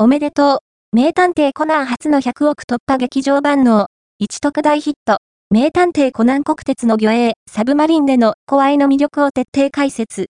おめでとう。名探偵コナン初の100億突破劇場版の一特大ヒット。名探偵コナン国鉄の魚影、サブマリンでの怖いの魅力を徹底解説。